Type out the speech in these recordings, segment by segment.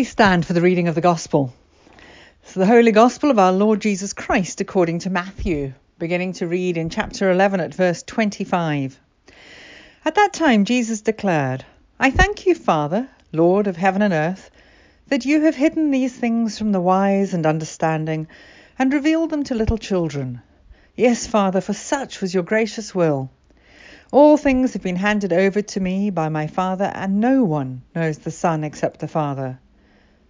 please stand for the reading of the Gospel. So, the Holy Gospel of our Lord Jesus Christ according to Matthew, beginning to read in chapter 11 at verse 25. At that time, Jesus declared, I thank you, Father, Lord of heaven and earth, that you have hidden these things from the wise and understanding and revealed them to little children. Yes, Father, for such was your gracious will. All things have been handed over to me by my Father, and no one knows the Son except the Father.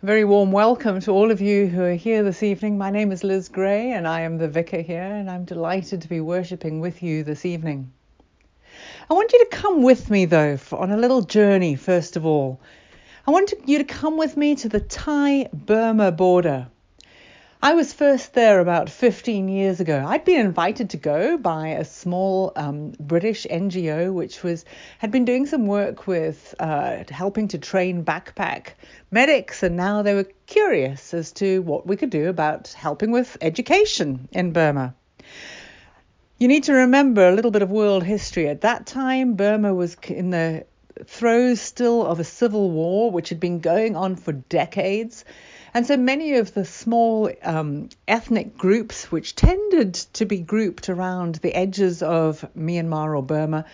A very warm welcome to all of you who are here this evening. My name is Liz Gray and I am the vicar here, and I'm delighted to be worshipping with you this evening. I want you to come with me, though, on a little journey, first of all. I want you to come with me to the Thai Burma border. I was first there about 15 years ago. I'd been invited to go by a small um, British NGO which was had been doing some work with uh, helping to train backpack medics, and now they were curious as to what we could do about helping with education in Burma. You need to remember a little bit of world history. At that time, Burma was in the throes still of a civil war which had been going on for decades. And so many of the small um, ethnic groups, which tended to be grouped around the edges of Myanmar or Burma,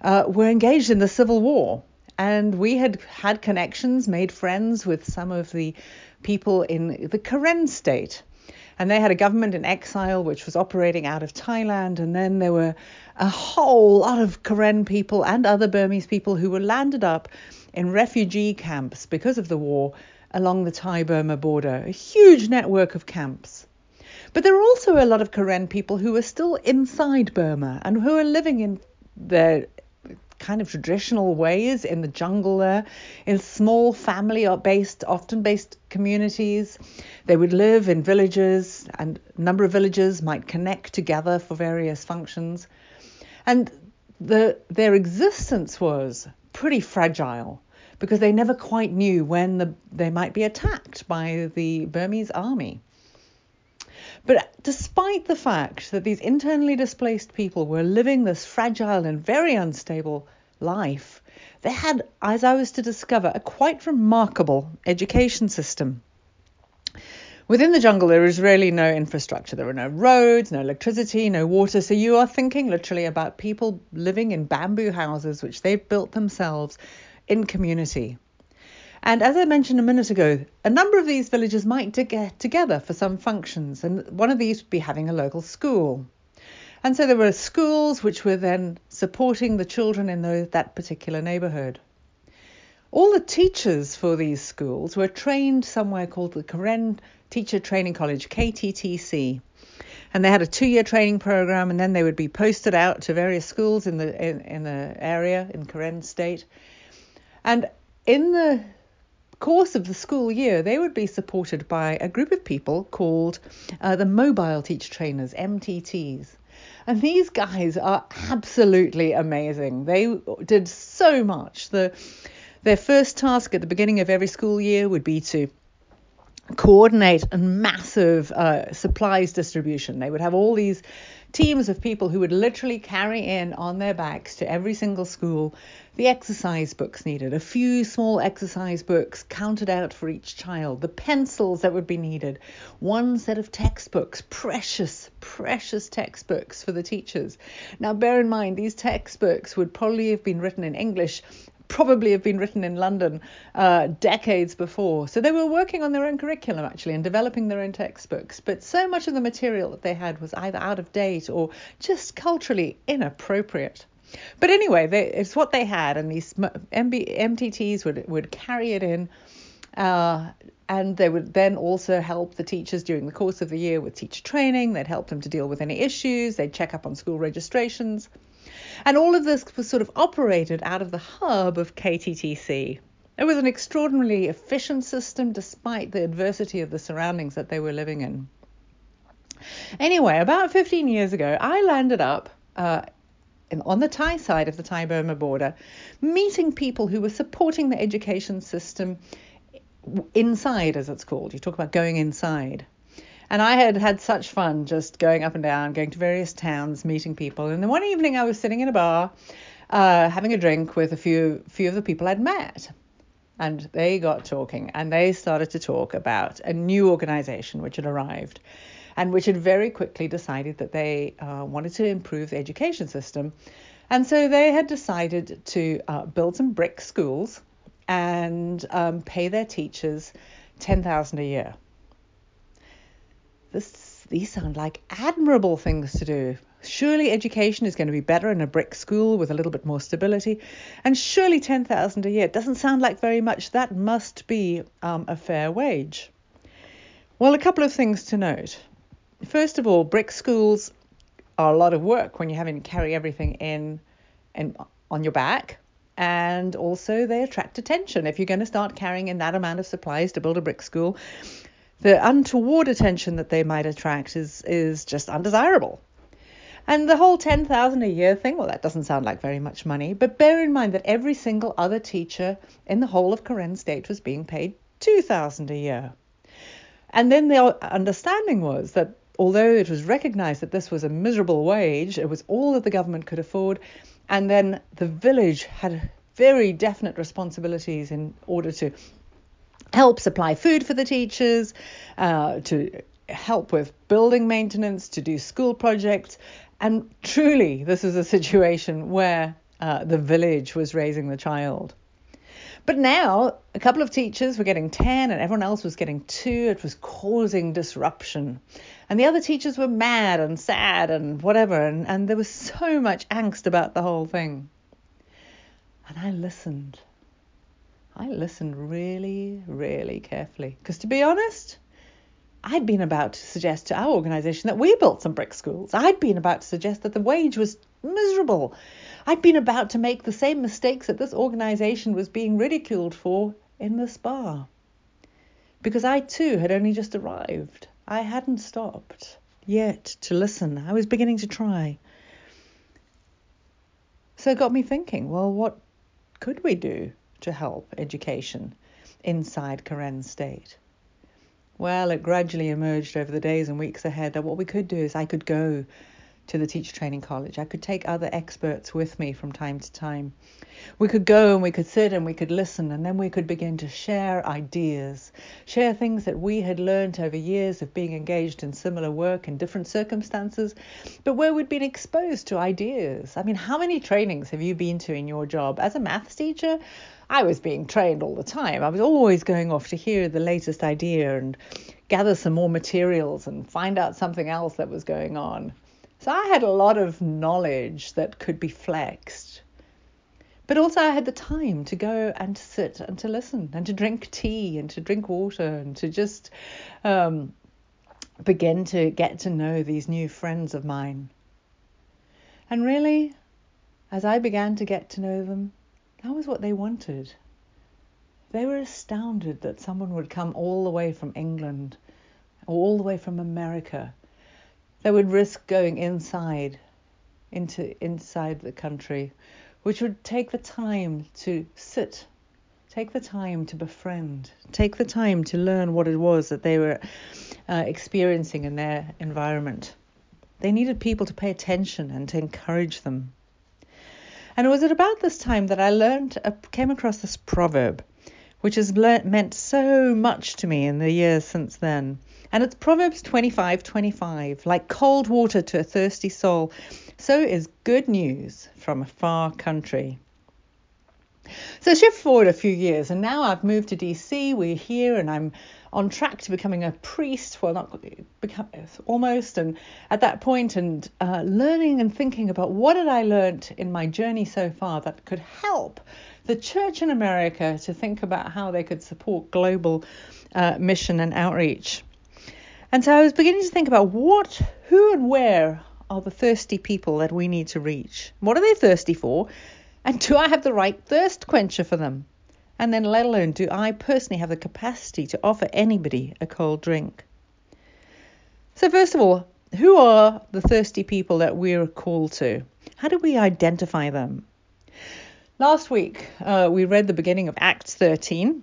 uh, were engaged in the civil war. And we had had connections, made friends with some of the people in the Karen state. And they had a government in exile which was operating out of Thailand. And then there were a whole lot of Karen people and other Burmese people who were landed up in refugee camps because of the war along the Thai Burma border, a huge network of camps. But there are also a lot of Karen people who are still inside Burma and who are living in their kind of traditional ways in the jungle there, in small family or based, often based communities. They would live in villages, and a number of villages might connect together for various functions. And the, their existence was pretty fragile because they never quite knew when the, they might be attacked by the Burmese army. But despite the fact that these internally displaced people were living this fragile and very unstable life, they had, as I was to discover, a quite remarkable education system. Within the jungle, there is really no infrastructure. There are no roads, no electricity, no water. So you are thinking literally about people living in bamboo houses, which they've built themselves in community. And as I mentioned a minute ago, a number of these villages might get eh, together for some functions, and one of these would be having a local school. And so there were schools which were then supporting the children in those, that particular neighbourhood. All the teachers for these schools were trained somewhere called the Karen Teacher Training College, KTTC. And they had a two year training program, and then they would be posted out to various schools in the, in, in the area in Karen State and in the course of the school year, they would be supported by a group of people called uh, the Mobile Teacher Trainers, MTTs. And these guys are absolutely amazing. They did so much. The, their first task at the beginning of every school year would be to coordinate a massive uh, supplies distribution. They would have all these teams of people who would literally carry in on their backs to every single school the exercise books needed, a few small exercise books counted out for each child, the pencils that would be needed, one set of textbooks, precious, precious textbooks for the teachers. Now, bear in mind, these textbooks would probably have been written in English probably have been written in London uh, decades before. So they were working on their own curriculum actually and developing their own textbooks. But so much of the material that they had was either out of date or just culturally inappropriate. But anyway, they, it's what they had, and these MB, MTTs would would carry it in. Uh, and they would then also help the teachers during the course of the year with teacher training. They'd help them to deal with any issues. They'd check up on school registrations. And all of this was sort of operated out of the hub of KTTC. It was an extraordinarily efficient system despite the adversity of the surroundings that they were living in. Anyway, about 15 years ago, I landed up uh, in, on the Thai side of the Thai Burma border, meeting people who were supporting the education system inside, as it's called. You talk about going inside. And I had had such fun just going up and down, going to various towns, meeting people. And then one evening I was sitting in a bar, uh, having a drink with a few few of the people I'd met. And they got talking and they started to talk about a new organization which had arrived and which had very quickly decided that they uh, wanted to improve the education system. And so they had decided to uh, build some brick schools and um, pay their teachers 10,000 a year. This, these sound like admirable things to do. Surely education is going to be better in a brick school with a little bit more stability, and surely 10,000 a year doesn't sound like very much. That must be um, a fair wage. Well, a couple of things to note. First of all, brick schools are a lot of work when you're having to carry everything in and on your back and also they attract attention. If you're going to start carrying in that amount of supplies to build a brick school, the untoward attention that they might attract is is just undesirable. And the whole 10,000 a year thing, well, that doesn't sound like very much money, but bear in mind that every single other teacher in the whole of Karen State was being paid 2,000 a year. And then the understanding was that although it was recognized that this was a miserable wage, it was all that the government could afford, and then the village had very definite responsibilities in order to help supply food for the teachers, uh, to help with building maintenance, to do school projects. And truly, this was a situation where uh, the village was raising the child. But now, a couple of teachers were getting 10 and everyone else was getting 2. It was causing disruption. And the other teachers were mad and sad and whatever. And, and there was so much angst about the whole thing. And I listened. I listened really, really carefully. Because to be honest, I'd been about to suggest to our organisation that we built some brick schools. I'd been about to suggest that the wage was miserable. I'd been about to make the same mistakes that this organisation was being ridiculed for in the spa. Because I too had only just arrived. I hadn't stopped yet to listen. I was beginning to try. So it got me thinking well, what could we do to help education inside Karen State? Well, it gradually emerged over the days and weeks ahead that what we could do is I could go to the teacher training college. I could take other experts with me from time to time. We could go and we could sit and we could listen, and then we could begin to share ideas, share things that we had learned over years of being engaged in similar work in different circumstances, but where we'd been exposed to ideas. I mean, how many trainings have you been to in your job? As a maths teacher, I was being trained all the time. I was always going off to hear the latest idea and gather some more materials and find out something else that was going on. So I had a lot of knowledge that could be flexed. But also, I had the time to go and to sit and to listen and to drink tea and to drink water and to just um, begin to get to know these new friends of mine. And really, as I began to get to know them, that was what they wanted. They were astounded that someone would come all the way from England, or all the way from America, they would risk going inside into inside the country, which would take the time to sit, take the time to befriend, take the time to learn what it was that they were uh, experiencing in their environment. They needed people to pay attention and to encourage them. And it was at about this time that I learned, uh, came across this proverb, which has meant so much to me in the years since then. And it's Proverbs 25:25, like cold water to a thirsty soul, so is good news from a far country. So shift forward a few years, and now I've moved to DC. We're here, and I'm on track to becoming a priest. Well, not become almost, and at that point, and uh, learning and thinking about what had I learnt in my journey so far that could help the church in America to think about how they could support global uh, mission and outreach. And so I was beginning to think about what, who, and where are the thirsty people that we need to reach? What are they thirsty for? And do I have the right thirst quencher for them? And then, let alone, do I personally have the capacity to offer anybody a cold drink? So, first of all, who are the thirsty people that we're called to? How do we identify them? Last week, uh, we read the beginning of Acts 13,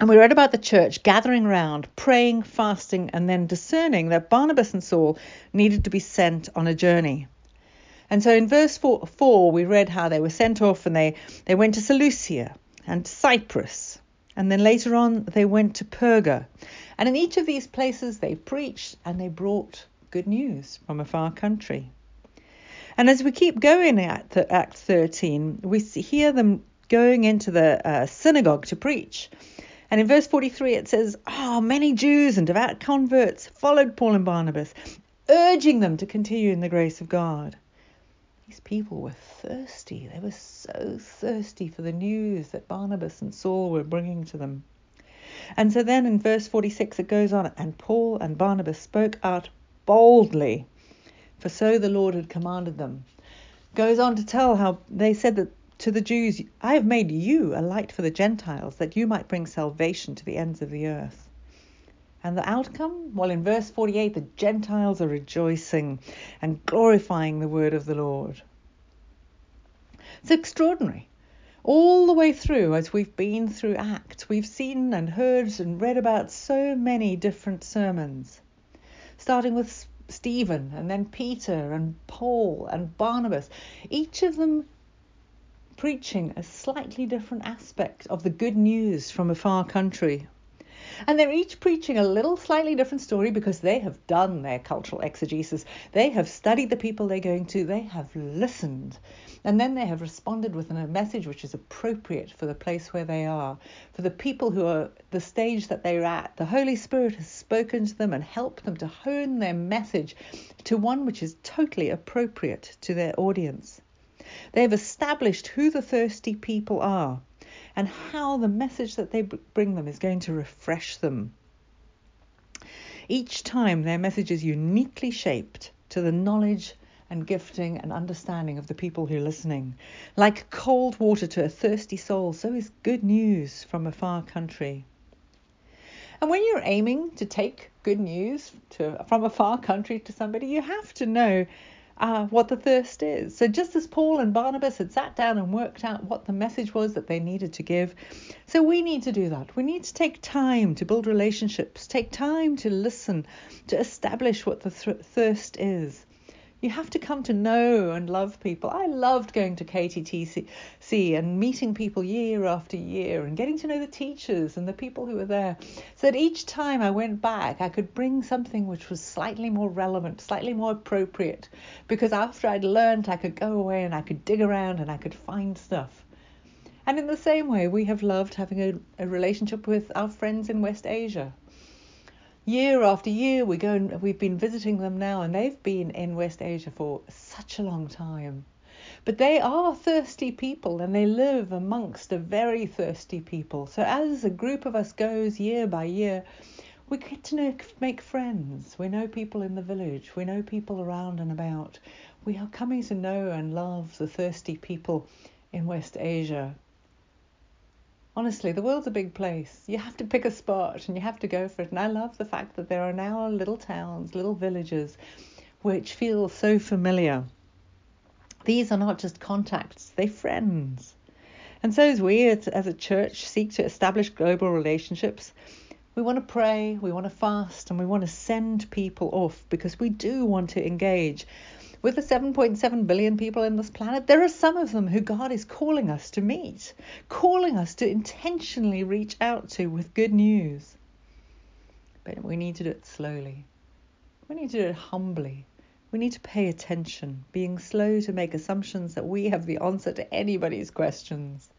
and we read about the church gathering around, praying, fasting, and then discerning that Barnabas and Saul needed to be sent on a journey. And so in verse four, 4, we read how they were sent off and they, they went to Seleucia and Cyprus. And then later on, they went to Perga. And in each of these places, they preached and they brought good news from a far country. And as we keep going at Act 13, we hear them going into the uh, synagogue to preach. And in verse 43, it says, Oh, many Jews and devout converts followed Paul and Barnabas, urging them to continue in the grace of God. These people were thirsty. They were so thirsty for the news that Barnabas and Saul were bringing to them. And so then in verse 46, it goes on, and Paul and Barnabas spoke out boldly for so the Lord had commanded them. Goes on to tell how they said that to the Jews, I have made you a light for the Gentiles, that you might bring salvation to the ends of the earth. And the outcome? Well, in verse 48, the Gentiles are rejoicing and glorifying the word of the Lord. It's extraordinary. All the way through, as we've been through Acts, we've seen and heard and read about so many different sermons, starting with Stephen and then Peter and Paul and Barnabas, each of them preaching a slightly different aspect of the good news from a far country. And they're each preaching a little slightly different story because they have done their cultural exegesis. They have studied the people they're going to, they have listened, and then they have responded with a message which is appropriate for the place where they are, for the people who are the stage that they're at. The Holy Spirit has spoken to them and helped them to hone their message to one which is totally appropriate to their audience. They have established who the thirsty people are and how the message that they bring them is going to refresh them. Each time their message is uniquely shaped to the knowledge and gifting and understanding of the people who are listening. Like cold water to a thirsty soul, so is good news from a far country. And when you're aiming to take good news to, from a far country to somebody, you have to know uh, what the thirst is. So, just as Paul and Barnabas had sat down and worked out what the message was that they needed to give, so we need to do that. We need to take time to build relationships, take time to listen, to establish what the th- thirst is. You have to come to know and love people. I loved going to KTTC and meeting people year after year and getting to know the teachers and the people who were there. So that each time I went back, I could bring something which was slightly more relevant, slightly more appropriate. Because after I'd learned, I could go away and I could dig around and I could find stuff. And in the same way, we have loved having a, a relationship with our friends in West Asia year after year we go and we've been visiting them now and they've been in West Asia for such a long time. But they are thirsty people and they live amongst a very thirsty people. So as a group of us goes year by year, we get to know, make friends. We know people in the village. We know people around and about. We are coming to know and love the thirsty people in West Asia. Honestly, the world's a big place. You have to pick a spot and you have to go for it. And I love the fact that there are now little towns, little villages, which feel so familiar. These are not just contacts, they're friends. And so, as we as a church seek to establish global relationships, we want to pray, we want to fast, and we want to send people off because we do want to engage with the 7.7 billion people in this planet, there are some of them who God is calling us to meet, calling us to intentionally reach out to with good news. But we need to do it slowly. We need to do it humbly. We need to pay attention, being slow to make assumptions that we have the answer to anybody's questions.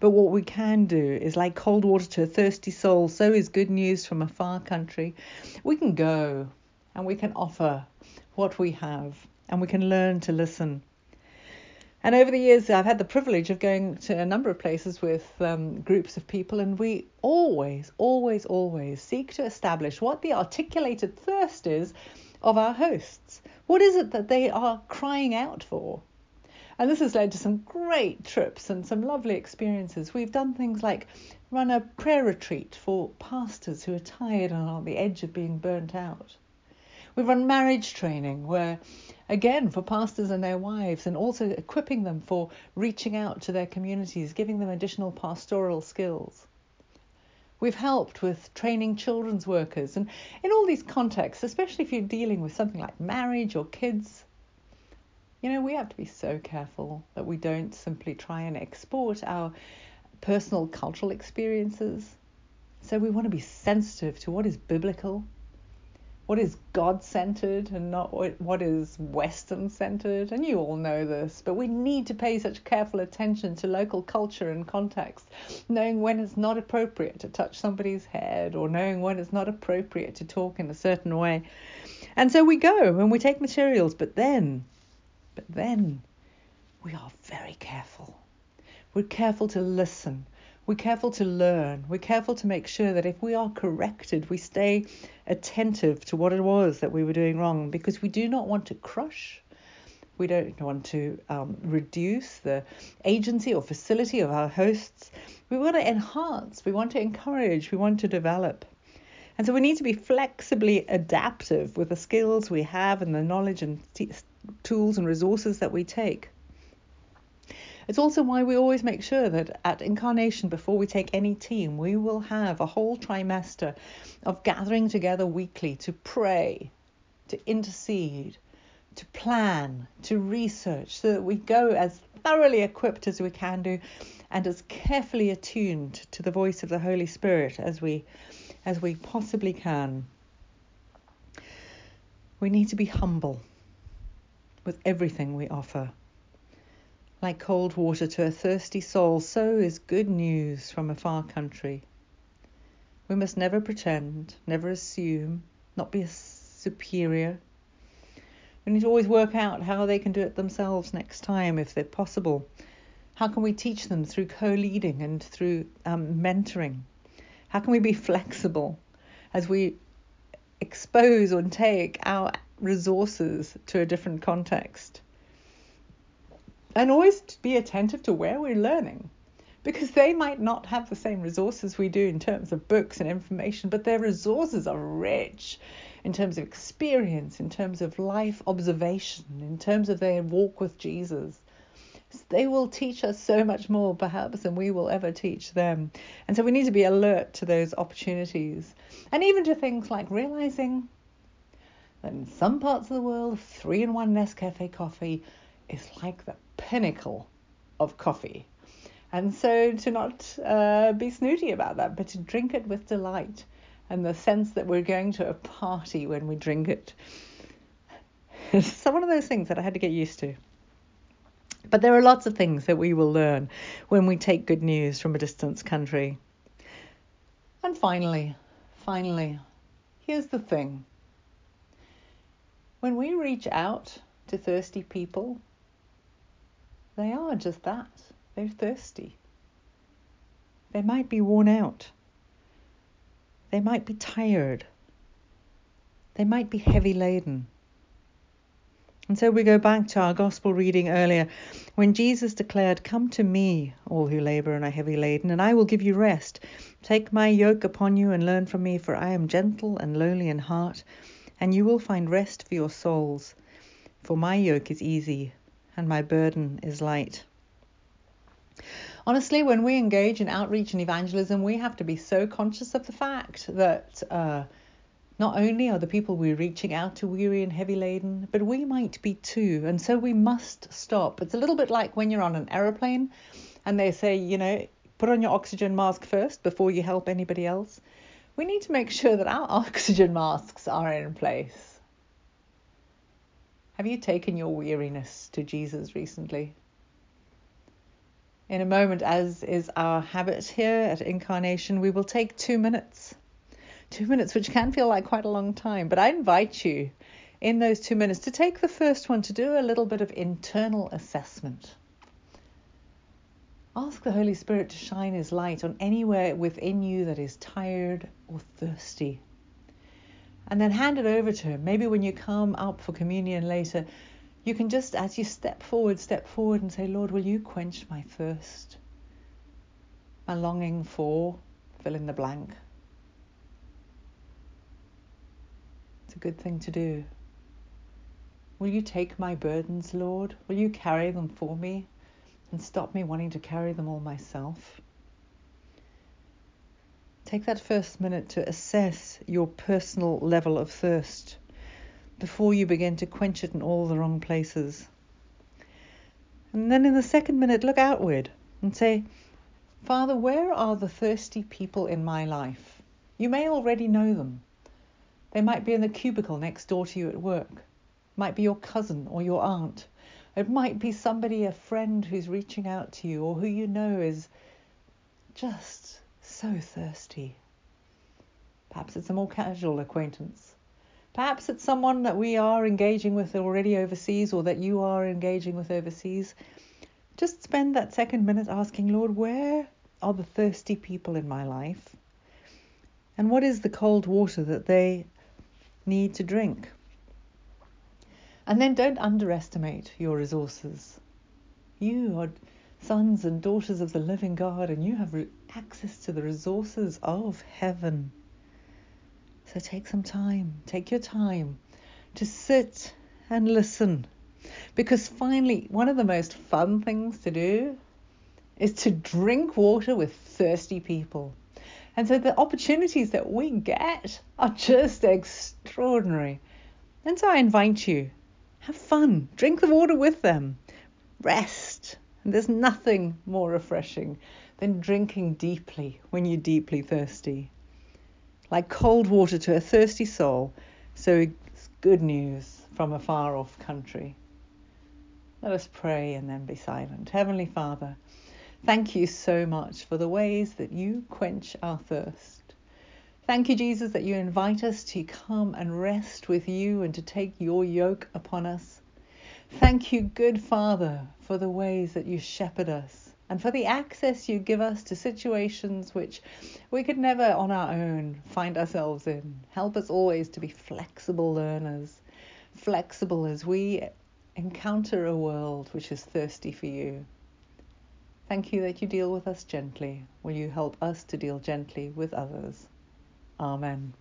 But what we can do is like cold water to a thirsty soul, so is good news from a far country. We can go and we can offer what we have and we can learn to listen. And over the years, I've had the privilege of going to a number of places with um, groups of people, and we always, always, always seek to establish what the articulated thirst is of our hosts. What is it that they are crying out for? And this has led to some great trips and some lovely experiences. We've done things like run a prayer retreat for pastors who are tired and on the edge of being burnt out. We've run marriage training where, again, for pastors and their wives, and also equipping them for reaching out to their communities, giving them additional pastoral skills. We've helped with training children's workers, and in all these contexts, especially if you're dealing with something like marriage or kids, you know, we have to be so careful that we don't simply try and export our personal cultural experiences. So we want to be sensitive to what is biblical what is God centered and not what is Western centered. And you all know this, but we need to pay such careful attention to local culture and context, knowing when it's not appropriate to touch somebody's head or knowing when it's not appropriate to talk in a certain way. And so we go and we take materials, but then, but then we are very careful. We're careful to listen. We're careful to learn. We're careful to make sure that if we are corrected, we stay attentive to what it was that we were doing wrong because we do not want to crush. We don't want to um, reduce the agency or facility of our hosts. We want to enhance, we want to encourage, we want to develop. And so we need to be flexibly adaptive with the skills we have and the knowledge and t- tools and resources that we take. It's also why we always make sure that at Incarnation, before we take any team, we will have a whole trimester of gathering together weekly to pray, to intercede, to plan, to research, so that we go as thoroughly equipped as we can do and as carefully attuned to the voice of the Holy Spirit as we as we possibly can. We need to be humble with everything we offer. Like cold water to a thirsty soul, so is good news from a far country. We must never pretend, never assume, not be superior. We need to always work out how they can do it themselves next time if they're possible. How can we teach them through co leading and through um, mentoring? How can we be flexible as we expose and take our resources to a different context? And always be attentive to where we're learning because they might not have the same resources we do in terms of books and information, but their resources are rich in terms of experience, in terms of life observation, in terms of their walk with Jesus. They will teach us so much more, perhaps, than we will ever teach them. And so we need to be alert to those opportunities and even to things like realizing that in some parts of the world, three in one Nescafe coffee is like the pinnacle of coffee. And so to not uh, be snooty about that, but to drink it with delight and the sense that we're going to a party when we drink it. It's one of those things that I had to get used to. But there are lots of things that we will learn when we take good news from a distant country. And finally, finally, here's the thing. When we reach out to thirsty people they are just that. They're thirsty. They might be worn out. They might be tired. They might be heavy laden. And so we go back to our gospel reading earlier when Jesus declared, Come to me, all who labor and are heavy laden, and I will give you rest. Take my yoke upon you and learn from me, for I am gentle and lowly in heart, and you will find rest for your souls. For my yoke is easy and my burden is light. Honestly, when we engage in outreach and evangelism, we have to be so conscious of the fact that uh, not only are the people we're reaching out to weary and heavy laden, but we might be too. And so we must stop. It's a little bit like when you're on an aeroplane and they say, you know, put on your oxygen mask first before you help anybody else. We need to make sure that our oxygen masks are in place. Have you taken your weariness to Jesus recently? In a moment, as is our habit here at Incarnation, we will take two minutes. Two minutes, which can feel like quite a long time, but I invite you in those two minutes to take the first one to do a little bit of internal assessment. Ask the Holy Spirit to shine His light on anywhere within you that is tired or thirsty and then hand it over to Him. Maybe when you come up for communion later, you can just, as you step forward, step forward and say, Lord, will you quench my thirst? My longing for, fill in the blank. It's a good thing to do. Will you take my burdens, Lord? Will you carry them for me and stop me wanting to carry them all myself? Take that first minute to assess your personal level of thirst before you begin to quench it in all the wrong places. And then in the second minute, look outward and say, Father, where are the thirsty people in my life? You may already know them. They might be in the cubicle next door to you at work might be your cousin or your aunt. It might be somebody, a friend who's reaching out to you or who you know is just so thirsty. Perhaps it's a more casual acquaintance. Perhaps it's someone that we are engaging with already overseas or that you are engaging with overseas. Just spend that second minute asking, Lord, where are the thirsty people in my life? And what is the cold water that they need to drink? And then don't underestimate your resources. You are sons and daughters of the living God, and you have access to the resources of heaven. So take some time, take your time to sit and listen. Because finally, one of the most fun things to do is to drink water with thirsty people. And so the opportunities that we get are just extraordinary. And so I invite you have fun. Drink the water with them. Rest. And there's nothing more refreshing than drinking deeply when you're deeply thirsty. Like cold water to a thirsty soul, so it's good news from a far off country. Let us pray and then be silent. Heavenly Father, thank you so much for the ways that you quench our thirst. Thank you, Jesus, that you invite us to come and rest with you and to take your yoke upon us. Thank you, good Father, for the ways that you shepherd us and for the access you give us to situations which we could never on our own find ourselves in. Help us always to be flexible learners, flexible as we encounter a world which is thirsty for you. Thank you that you deal with us gently. Will you help us to deal gently with others? Amen.